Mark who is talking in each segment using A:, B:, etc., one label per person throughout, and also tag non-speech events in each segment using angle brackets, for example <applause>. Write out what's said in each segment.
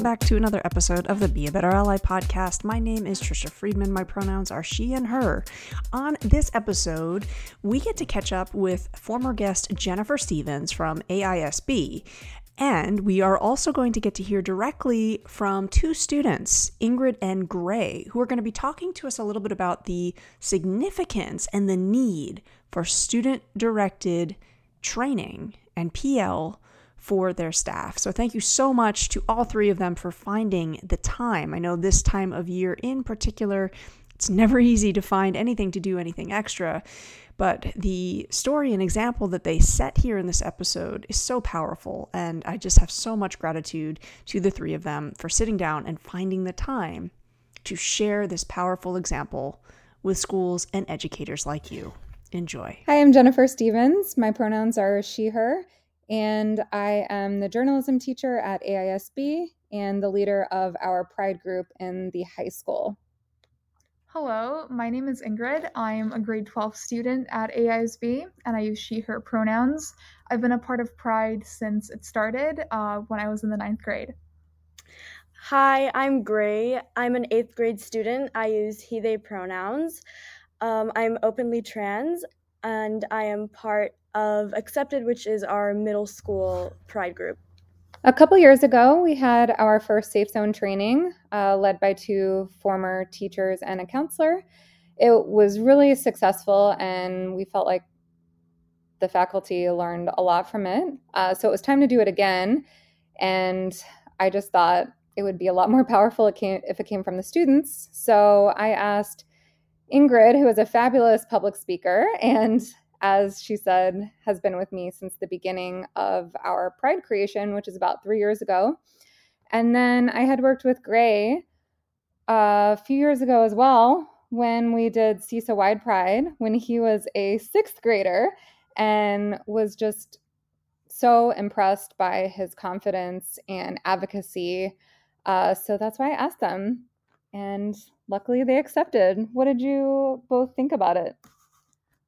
A: Welcome back to another episode of the Be a Better Ally podcast. My name is Tricia Friedman. My pronouns are she and her. On this episode, we get to catch up with former guest Jennifer Stevens from AISB. And we are also going to get to hear directly from two students, Ingrid and Gray, who are going to be talking to us a little bit about the significance and the need for student directed training and PL for their staff. So, thank you so much to all three of them for finding the time. I know this time of year in particular, it's never <laughs> easy to find anything to do anything extra, but the story and example that they set here in this episode is so powerful. And I just have so much gratitude to the three of them for sitting down and finding the time to share this powerful example with schools and educators like you. Enjoy.
B: Hi, I'm Jennifer Stevens. My pronouns are she, her and I am the journalism teacher at AISB and the leader of our Pride group in the high school.
C: Hello, my name is Ingrid. I'm a grade 12 student at AISB and I use she, her pronouns. I've been a part of Pride since it started uh, when I was in the ninth grade.
D: Hi, I'm Gray. I'm an eighth grade student. I use he, they pronouns. Um, I'm openly trans and I am part of Accepted, which is our middle school pride group.
B: A couple years ago, we had our first Safe Zone training uh, led by two former teachers and a counselor. It was really successful, and we felt like the faculty learned a lot from it. Uh, so it was time to do it again. And I just thought it would be a lot more <laughs> powerful if it came from the students. So I asked Ingrid, who is a fabulous public speaker and as she said, has been with me since the beginning of our Pride creation, which is about three years ago. And then I had worked with Gray a few years ago as well when we did CEESA Wide Pride when he was a sixth grader and was just so impressed by his confidence and advocacy. Uh, so that's why I asked them. And luckily they accepted. What did you both think about it?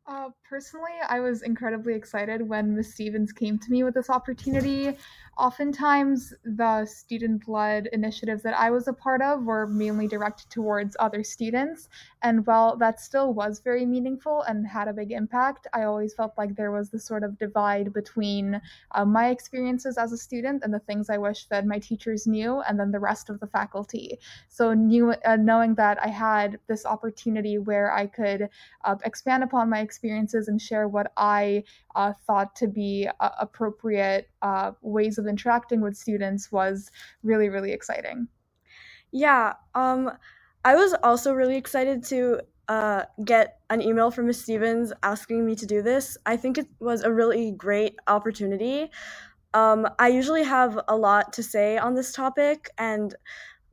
C: Uh, personally, I was incredibly excited when Miss Stevens came to me with this opportunity. Oftentimes, the student led initiatives that I was a part of were mainly directed towards other students. And while that still was very meaningful and had a big impact, I always felt like there was this sort of divide between uh, my experiences as a student and the things I wish that my teachers knew, and then the rest of the faculty. So, knew, uh, knowing that I had this opportunity where I could uh, expand upon my experiences and share what I uh, thought to be uh, appropriate uh, ways of interacting with students was really, really exciting.
D: Yeah, um, I was also really excited to uh, get an email from Ms. Stevens asking me to do this. I think it was a really great opportunity. Um, I usually have a lot to say on this topic, and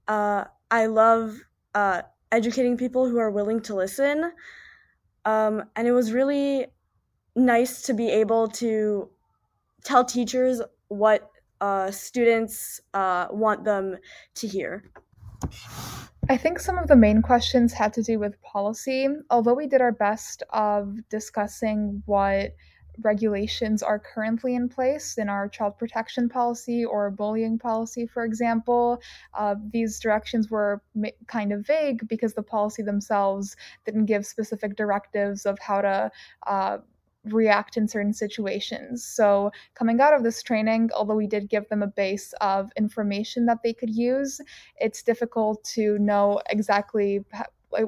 D: uh, I love uh, educating people who are willing to listen. Um, and it was really nice to be able to tell teachers what uh, students uh, want them to hear.
C: I think some of the main questions had to do with policy. Although we did our best of discussing what regulations are currently in place in our child protection policy or bullying policy, for example. Uh, these directions were ma- kind of vague because the policy themselves didn't give specific directives of how to. Uh, react in certain situations. So, coming out of this training, although we did give them a base of information that they could use, it's difficult to know exactly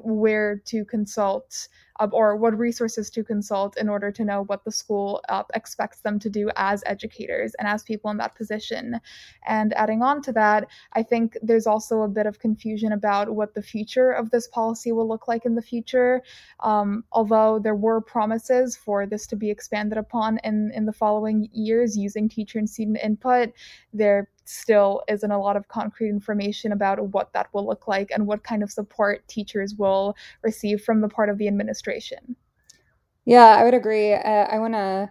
C: where to consult uh, or what resources to consult in order to know what the school uh, expects them to do as educators and as people in that position. And adding on to that, I think there's also a bit of confusion about what the future of this policy will look like in the future. Um, although there were promises for this to be expanded upon in, in the following years using teacher and student input, there still isn't a lot of concrete information about what that will look like and what kind of support teachers will receive from the part of the administration.
B: Yeah, I would agree. Uh, I want to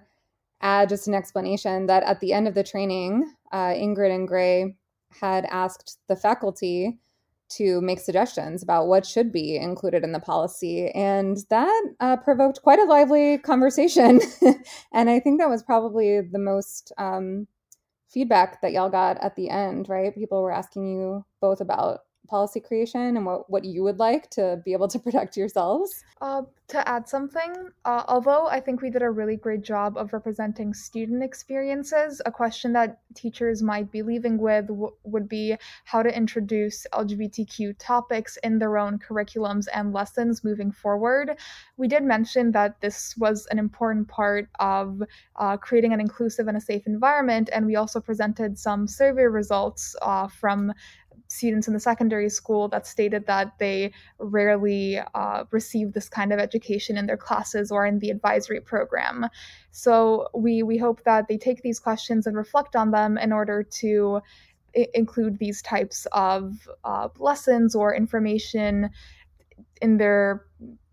B: add just an explanation that at the end of the training, uh, Ingrid and Gray had asked the faculty to make suggestions about what should be included in the policy. And that uh, provoked quite a lively conversation. <laughs> and I think that was probably the most um, feedback that y'all got at the end, right? People were asking you both about policy creation and what, what you would like to be able to <laughs> protect yourselves?
C: Uh, to add something, uh, although I think we did a really great job of representing student experiences, a question that teachers might be leaving with w- would be how to introduce LGBTQ topics in their own curriculums and lessons moving forward. We did mention that this was an important part of uh, creating an inclusive and a safe environment, and we also presented some survey results uh, from students in the secondary school that stated that they rarely uh, receive this kind of education in their classes or in the advisory program. So we we hope that they take these questions and reflect on them in order to include these types of uh, lessons or information in their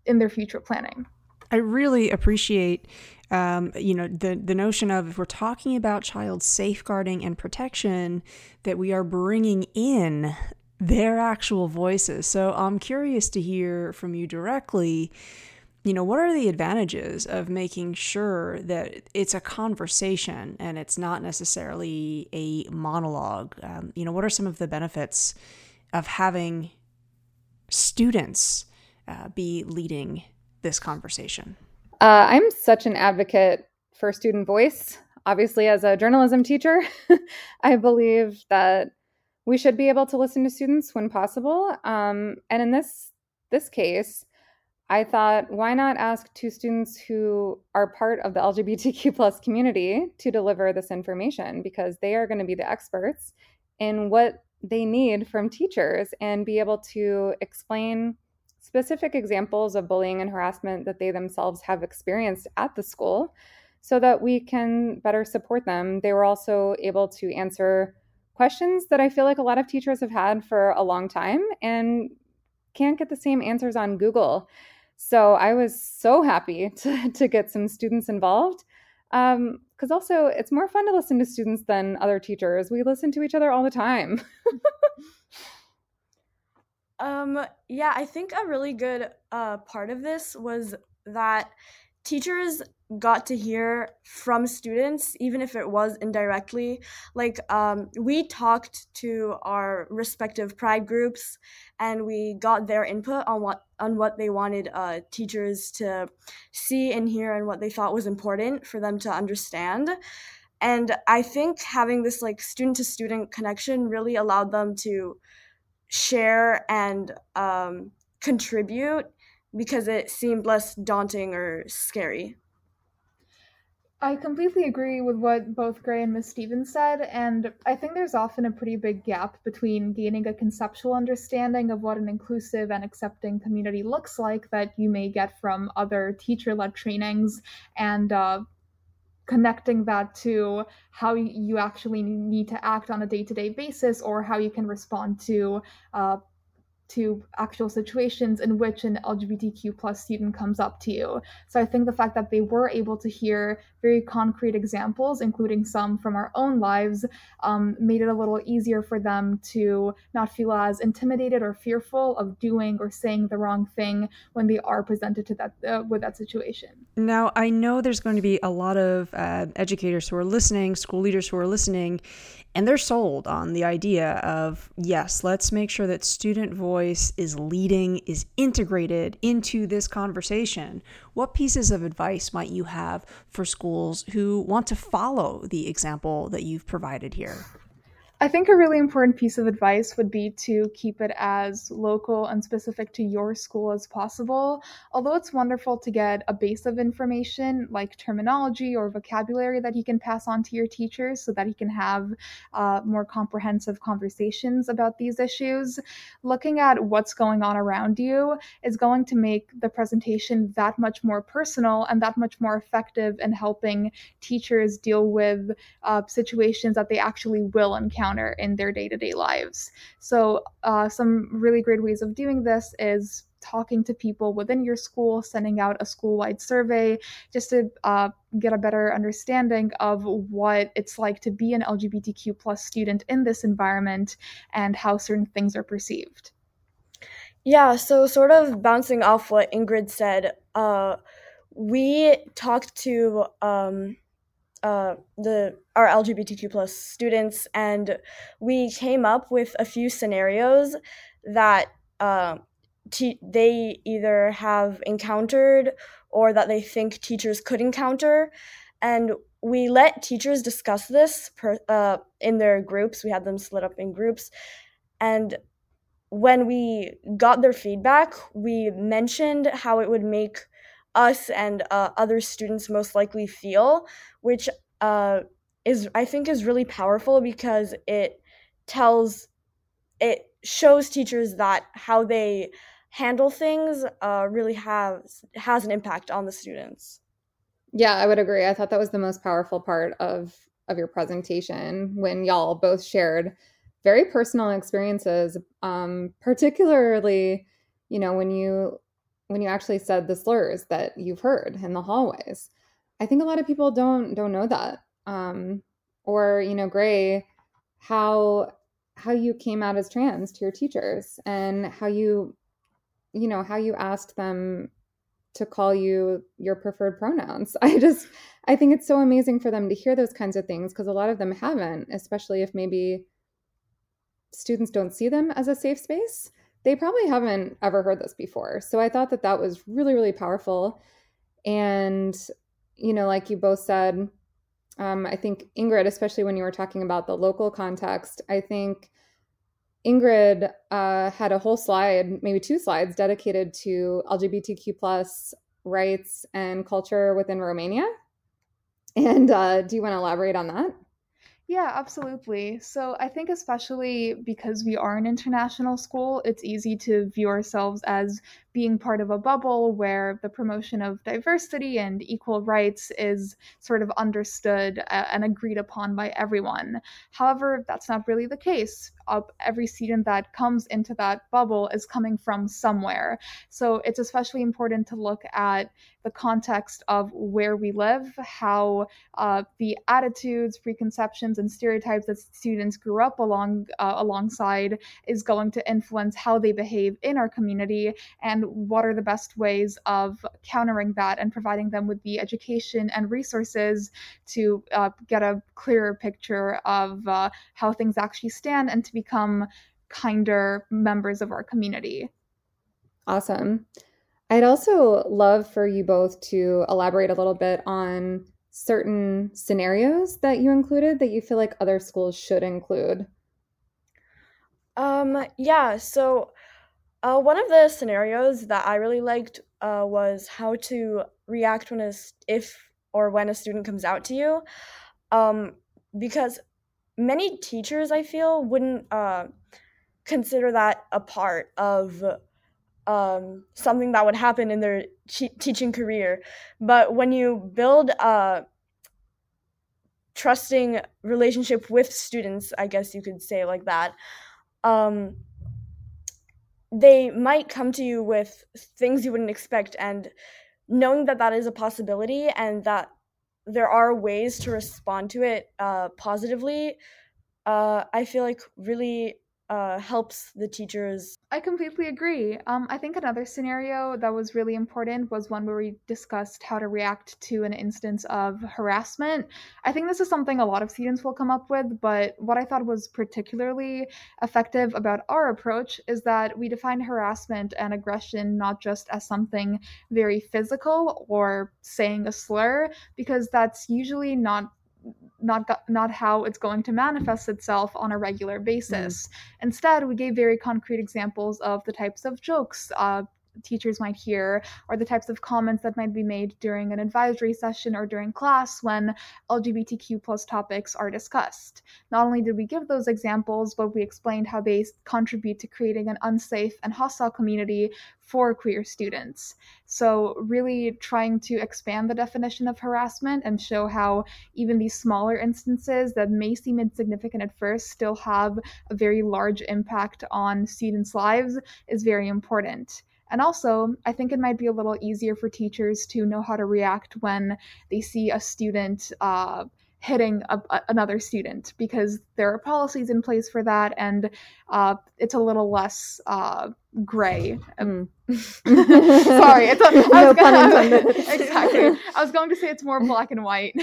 C: in their future planning.
A: I really appreciate um, you know the the notion of if we're talking about child safeguarding and protection that we are bringing in their actual voices. So i'm curious to hear from you directly you know what are the advantages of making sure that it's a conversation and it's not necessarily a monologue? Um, you know what are some of the benefits of having students uh, be leading this conversation
B: uh, I'm such an advocate for student voice. Obviously, as a journalism teacher, <laughs> I believe that we should be able to listen to students when possible. Um, and in this this case, I thought, why not ask two students who are part of the LGBTQ plus community to deliver this information because they are going to be the experts in what they need from teachers and be able to explain specific examples of bullying and harassment that they themselves have experienced at the school so that we can better support them. They were also able to answer questions that I feel like a lot of teachers have had for a long time and can't get the same answers on Google. So I was so happy <laughs> to, to get some students involved. Because um, also, it's more fun to listen to students than other teachers. We listen to each other all the time. <laughs>
D: Um, yeah, I think a really good uh, part of this was that teachers got to hear from students, even if it was indirectly. Like, um, we talked to our respective pride groups, and we got their input on what on what they wanted uh, teachers to see and hear, and what they thought was important for them to understand. And I think having this like student to student connection really allowed them to share and um, contribute because it seemed less daunting or scary.
C: I completely agree with what both Gray and Miss Stevens said, and I think there's often a pretty big gap between gaining a conceptual understanding of what an inclusive and accepting community looks like that you may get from other teacher led trainings and uh, connecting that to how you actually need to act on a day-to-day basis or how you can respond to uh, to actual situations in which an LGBTQ plus student comes up to you. So I think the fact that they were able to hear very concrete examples, including some from our own lives, um, made it a little easier for them to not feel as intimidated or fearful of doing or saying the wrong thing when they are presented to that uh, with that situation.
A: Now I know there's going to be a lot of uh, educators who are listening, school leaders who are listening, and they're sold on the idea of yes, let's make sure that student voice is leading, is integrated into this conversation. What pieces of advice might you have for schools who want to follow the example that you've provided here?
C: I think a really important piece of advice would be to keep it as local and specific to your school as possible. Although it's wonderful to get a base of information like terminology or vocabulary that you can pass on to your teachers so that you can have uh, more comprehensive conversations about these issues, looking at what's going on around you is going to make the presentation that much more personal and that much more effective in helping teachers deal with uh, situations that they actually will encounter encounter in their day to day lives. So, uh, some really great ways of doing this is talking to people within your school, sending out a school wide survey just to uh, get a better understanding of what it's like to be an LGBTQ plus student in this environment and how certain things are perceived.
D: Yeah, so sort of bouncing off what Ingrid said, uh, we talked to um, uh, the our LGBTQ plus students, and we came up with a few scenarios that uh, they either have encountered or that they think teachers could encounter, and we let teachers discuss this per, uh, in their groups. We had them split up in groups, and when we got their feedback, we mentioned how it would make us and uh, other students most likely feel, which uh, is I think is really powerful because it tells it shows teachers that how they handle things uh, really has has an impact on the students.
B: Yeah, I would agree. I thought that was the most powerful part of of your presentation when y'all both shared very personal experiences, um, particularly, you know, when you when you actually said the slurs that you've heard in the hallways. I think a lot of people don't don't know that. Um, or you know, Gray, how how you came out as trans to your teachers and how you you know how you asked them to call you your preferred pronouns. <laughs> I just I think it's so amazing for them to hear those kinds of things because a lot of them haven't, especially if maybe students don't see them as a safe space. They probably haven't ever heard this before. So I thought that that was really really powerful and you know like you both said um, I think Ingrid, especially when you were talking about the local context, I think Ingrid uh, had a whole slide, maybe two slides, dedicated to LGBTQ plus rights and culture within Romania. And uh, do you want to elaborate on that?
C: Yeah, absolutely. So I think, especially because we are an international school, it's easy to view ourselves as being part of a bubble where the promotion of diversity and equal rights is sort of understood and agreed upon by everyone. However, that's not really the case. Uh, every student that comes into that bubble is coming from somewhere. So it's especially important to look at the context of where we live, how uh, the attitudes, preconceptions, and stereotypes that students grew up along uh, alongside is going to influence how they behave in our community, and what are the best ways of countering that and providing them with the education and resources to uh, get a clearer picture of uh, how things actually stand and to become kinder members of our community.
B: Awesome. I'd also love for you both to elaborate a little bit on certain scenarios that you included that you feel like other schools should include.
D: Um, yeah, so uh, one of the scenarios that I really liked uh, was how to react when a, if or when a student comes out to you. Um, because many teachers, I feel, wouldn't uh, consider that a part of um, something that would happen in their teaching career. But when you build a trusting relationship with students, I guess you could say like that, um, they might come to you with things you wouldn't expect. And knowing that that is a possibility and that there are ways to respond to it uh, positively, uh, I feel like really uh, helps the teachers.
C: I completely agree. Um, I think another scenario that was really important was one where we discussed how to react to an instance of harassment. I think this is something a lot of students will come up with, but what I thought was particularly effective about our approach is that we define harassment and aggression not just as something very physical or saying a slur, because that's usually not not not how it's going to manifest itself on a regular basis. Mm. Instead, we gave very concrete examples of the types of jokes, uh, teachers might hear or the types of comments that might be made during an advisory session or during class when lgbtq plus topics are discussed. Not only did we give those examples but we explained how they contribute to creating an unsafe and hostile community for queer students. So really trying to expand the definition of harassment and show how even these smaller instances that may seem insignificant at first still have a very large impact on students lives is very important and also, I think it might be a little easier for teachers to know how to react when they see a student uh, hitting a, a, another student because there are policies in place for that, and uh, it's a little less uh, gray. Mm. <laughs> Sorry, it's a, <laughs> no pun intended. <laughs> exactly. I was going to say it's more black and white.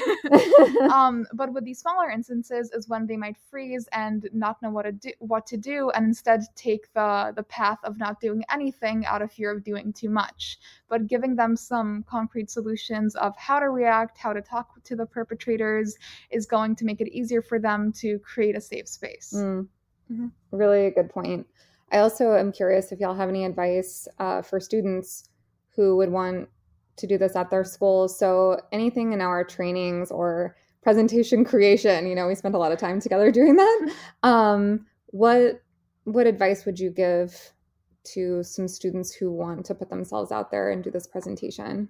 C: um, but with these smaller instances is when they might freeze and not know what to do, what to do, and instead take the the path of not doing anything out of fear of doing too much. But giving them some concrete solutions of how to react, how to talk to the perpetrators, is going to make it easier for them to create a safe space.
B: Mm. Mm-hmm. Really good point. I also am curious if y'all have any advice uh, for students who would want to do this at their schools. So anything in our trainings or presentation <laughs> creation, you know, we spent a lot of time together doing that. Um, what what advice would you give to some students who want to put themselves out there and do this presentation?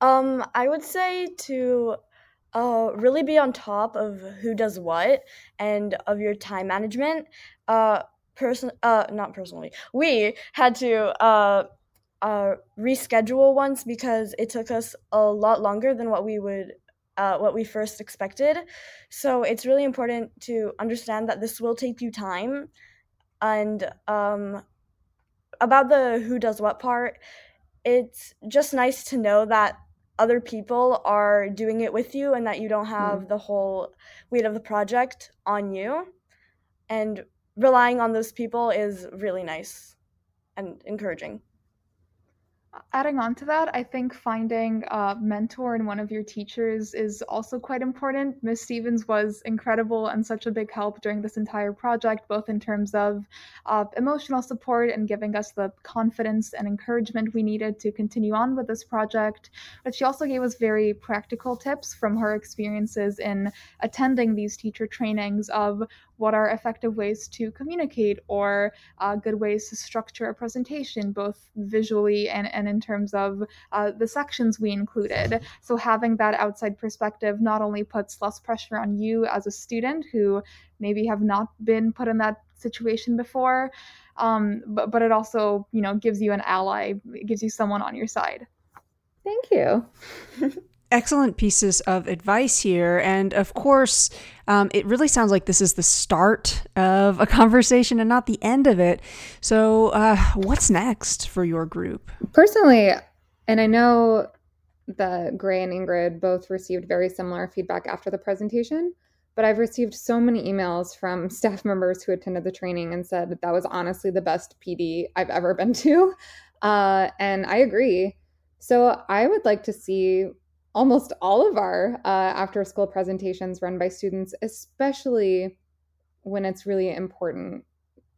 D: Um, I would say to uh, really be on top of who does what and of your time management. Uh, person uh not personally. We had to uh uh reschedule once because it took us a lot longer than what we would uh, what we first expected. So it's really important to understand that this will take you time. And um about the who does what part it's just nice to know that other people are doing it with you and that you don't have mm. the whole weight of the project on you. And relying on those people is really nice and encouraging
C: adding on to that, I think finding a mentor in one of your teachers is also quite important. Miss Stevens was incredible and such a big help during this entire project, both in terms of uh, emotional support and giving us the confidence and encouragement we needed to continue on with this project. But she also gave us very practical tips from her experiences in attending these teacher trainings of what are effective ways to communicate or uh, good ways to structure a presentation, both visually and, and in terms of uh, the sections we included. So having that outside perspective not only puts less pressure on you as a student who maybe have not been put in that situation before, um, but, but it also, you know, gives you an ally, it gives you someone on your side.
B: Thank you. <laughs>
A: excellent pieces of advice here. And of course, um, it really sounds like this is the start of a <laughs> conversation and not the end of it. So, uh, what's next for your group?
B: Personally, and I know that Gray and Ingrid both received very similar feedback after the presentation, but I've received so many emails from <laughs> staff members who attended the training and said that, that was honestly the best PD I've ever been to. Uh, and I agree. So I would like to see almost all of our uh, after school presentations run by students, especially when it's really important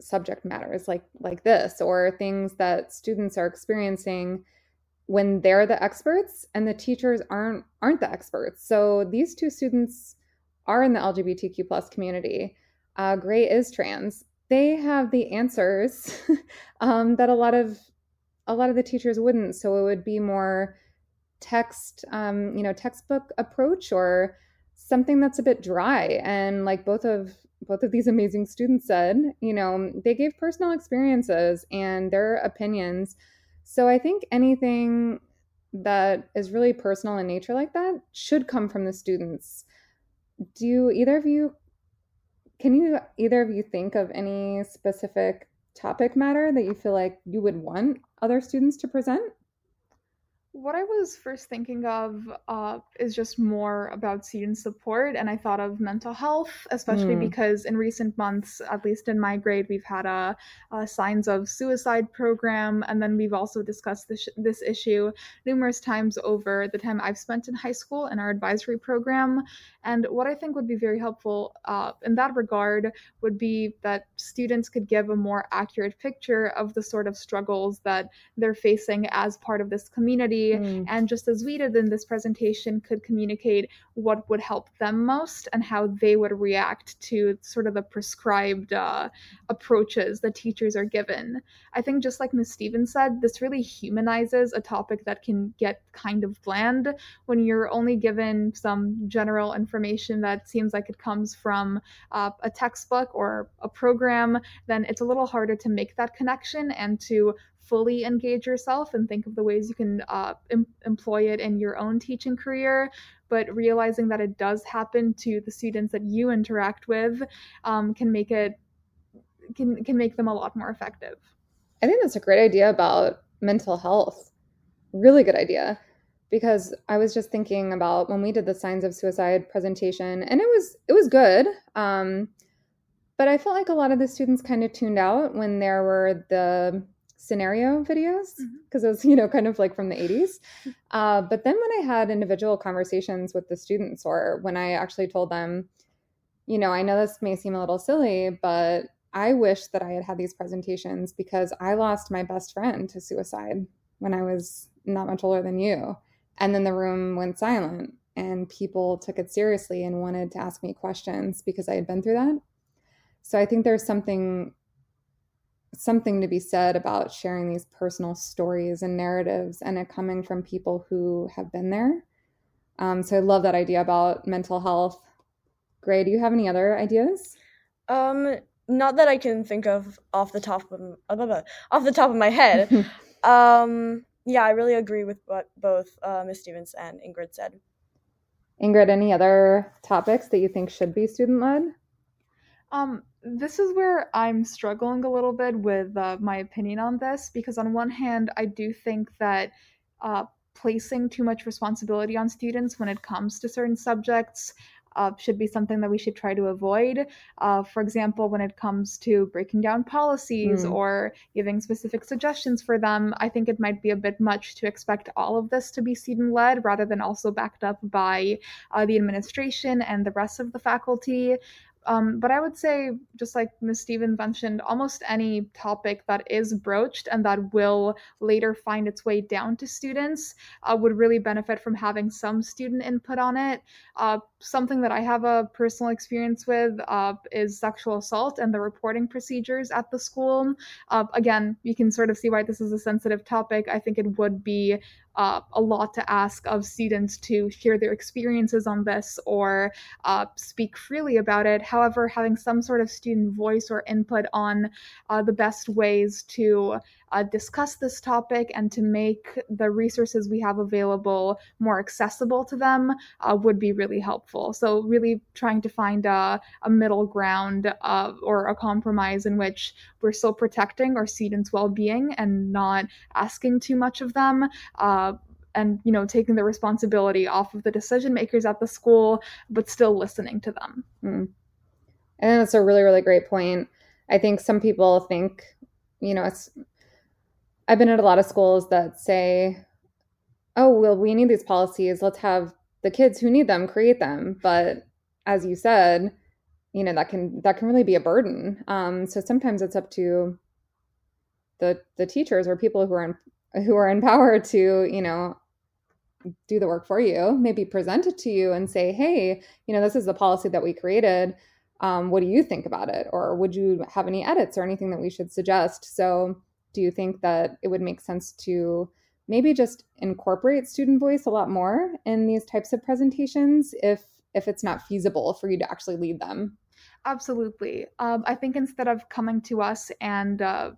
B: subject matters like like this or things that students are experiencing when they're the experts and the teachers aren't aren't the experts. So these two students are in the lgbtq plus community. Uh, gray is trans. They have the answers <laughs> um, that a lot of a lot of the teachers wouldn't. So it would be more text um, you know textbook approach or something that's a bit dry. And like both of both of these <laughs> amazing students said you know they gave personal experiences and their opinions. So i think anything that is really personal in nature like that should come from the students. Do either of you can you either of you think of any specific topic matter that you feel like you would want other students to present
C: what I was first thinking of uh, is just more about student support, and I thought of mental health, especially mm. because in recent months, at least in my grade, we've had a, a signs of suicide program, and then we've also discussed this, this issue numerous times over the time I've spent in high school in our advisory program. And what I think would be very helpful uh, in that regard would be that students could give a more accurate picture of the sort of struggles that they're facing as part of this community mm. and just as we did in this presentation could communicate what would help them most and how they would react to sort of the prescribed uh, approaches that teachers are given i think just like ms stevens said this really humanizes a topic that can get kind of bland when you're only given some general information that seems like it comes from uh, a textbook or a program then it's a little harder to make that connection and to fully engage yourself and think of the ways you can uh, em- employ it in your own teaching career but realizing that it does happen to the students that you interact with um, can make it can can make them a lot more effective
B: I think that's a great idea about mental health. Really good idea. Because I was just thinking about when we did the signs of suicide presentation, and it was it was good. Um, but I felt like a lot of the students kind of tuned out when there were the scenario videos because mm-hmm. it was you know kind of like from the 80s uh, but then when i had individual conversations with the students or when i actually told them you know i know this may seem a little silly but i wish that i had had these presentations because i lost my best friend to suicide when i was not much older than you. And then the room went silent and people took it seriously and wanted to ask me questions because i had been through that. So i think there's something something to be said about sharing these personal stories and narratives and it coming from people who have been there. Um, so I love that idea about mental health. Gray, do you have any other ideas?
D: Um, not that I can think of off the top of uh, off the top of my head. <laughs> um, yeah, I really agree with what both uh, Ms. Stevens and Ingrid said.
B: Ingrid, any other topics that you think should be student led?
C: Um, this is where I'm struggling a little bit with uh, my opinion on this because, on one hand, I do think that uh, placing too much responsibility on students when it comes to certain subjects uh, should be something that we should try to avoid. Uh, for example, when it comes to breaking down policies mm. or giving specific suggestions for them, I think it might be a bit much to expect all of this to be student led rather than also backed up by uh, the administration and the rest of the faculty. Um, but I would say, just like Ms. Stevens mentioned, almost any topic that is broached and that will later find its way down to students uh, would really benefit from having some student input on it. Uh, something that I have a personal experience with uh, is sexual assault and the reporting procedures at the school. Uh, again, you can sort of see why this is a sensitive topic. I think it would be uh, a lot to ask of students to share their experiences on this or uh, speak freely about it. However, having some sort of student voice or input on uh, the best ways to uh, discuss this topic and to make the resources we have available more accessible to them uh, would be really helpful. So, really trying to find a, a middle ground uh, or a compromise in which we're still protecting our students' well being and not asking too much of them uh, and you know taking the responsibility off of the decision makers at the school but still listening to them mm.
B: and that's a really really great point i think some people think you know it's I've been at a lot of schools that say, oh, well, we need these policies. Let's have the kids who need them create them. But as you said, you know, that can that can really be a burden. Um, so sometimes it's up to the the teachers or people who are in, who are in <laughs> power to, you know, do the work for you, maybe present it to you and say, hey, you know, this is the policy that we created. Um, what do you think about it? Or would you have any edits or anything that we should suggest? So do you think that it would make sense to maybe just incorporate student voice a lot more in these types of presentations if if it's not feasible for you to actually lead them?
C: Absolutely. Um, i think instead of coming to us and uh,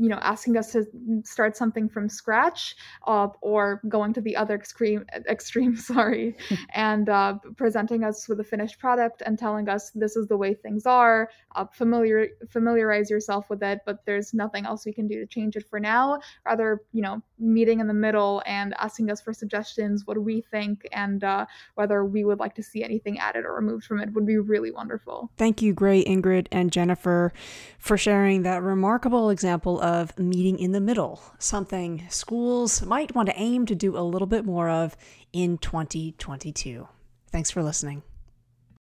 C: you know asking us to start something from scratch uh, or going to the other extreme extreme <laughs> sorry <laughs> and uh, presenting us with a finished product and telling us this is the way things are uh, familiar familiarize yourself with it but there's nothing else we can do to change it for now. Rather you know meeting in the middle and asking us for suggestions what do we think and uh, whether we would like to see anything added or removed from it would be really wonderful.
A: Thank you gray ingrid and jennifer for sharing that remarkable example of of meeting in the middle, something schools might want to aim to do a little bit more of in 2022. Thanks for listening.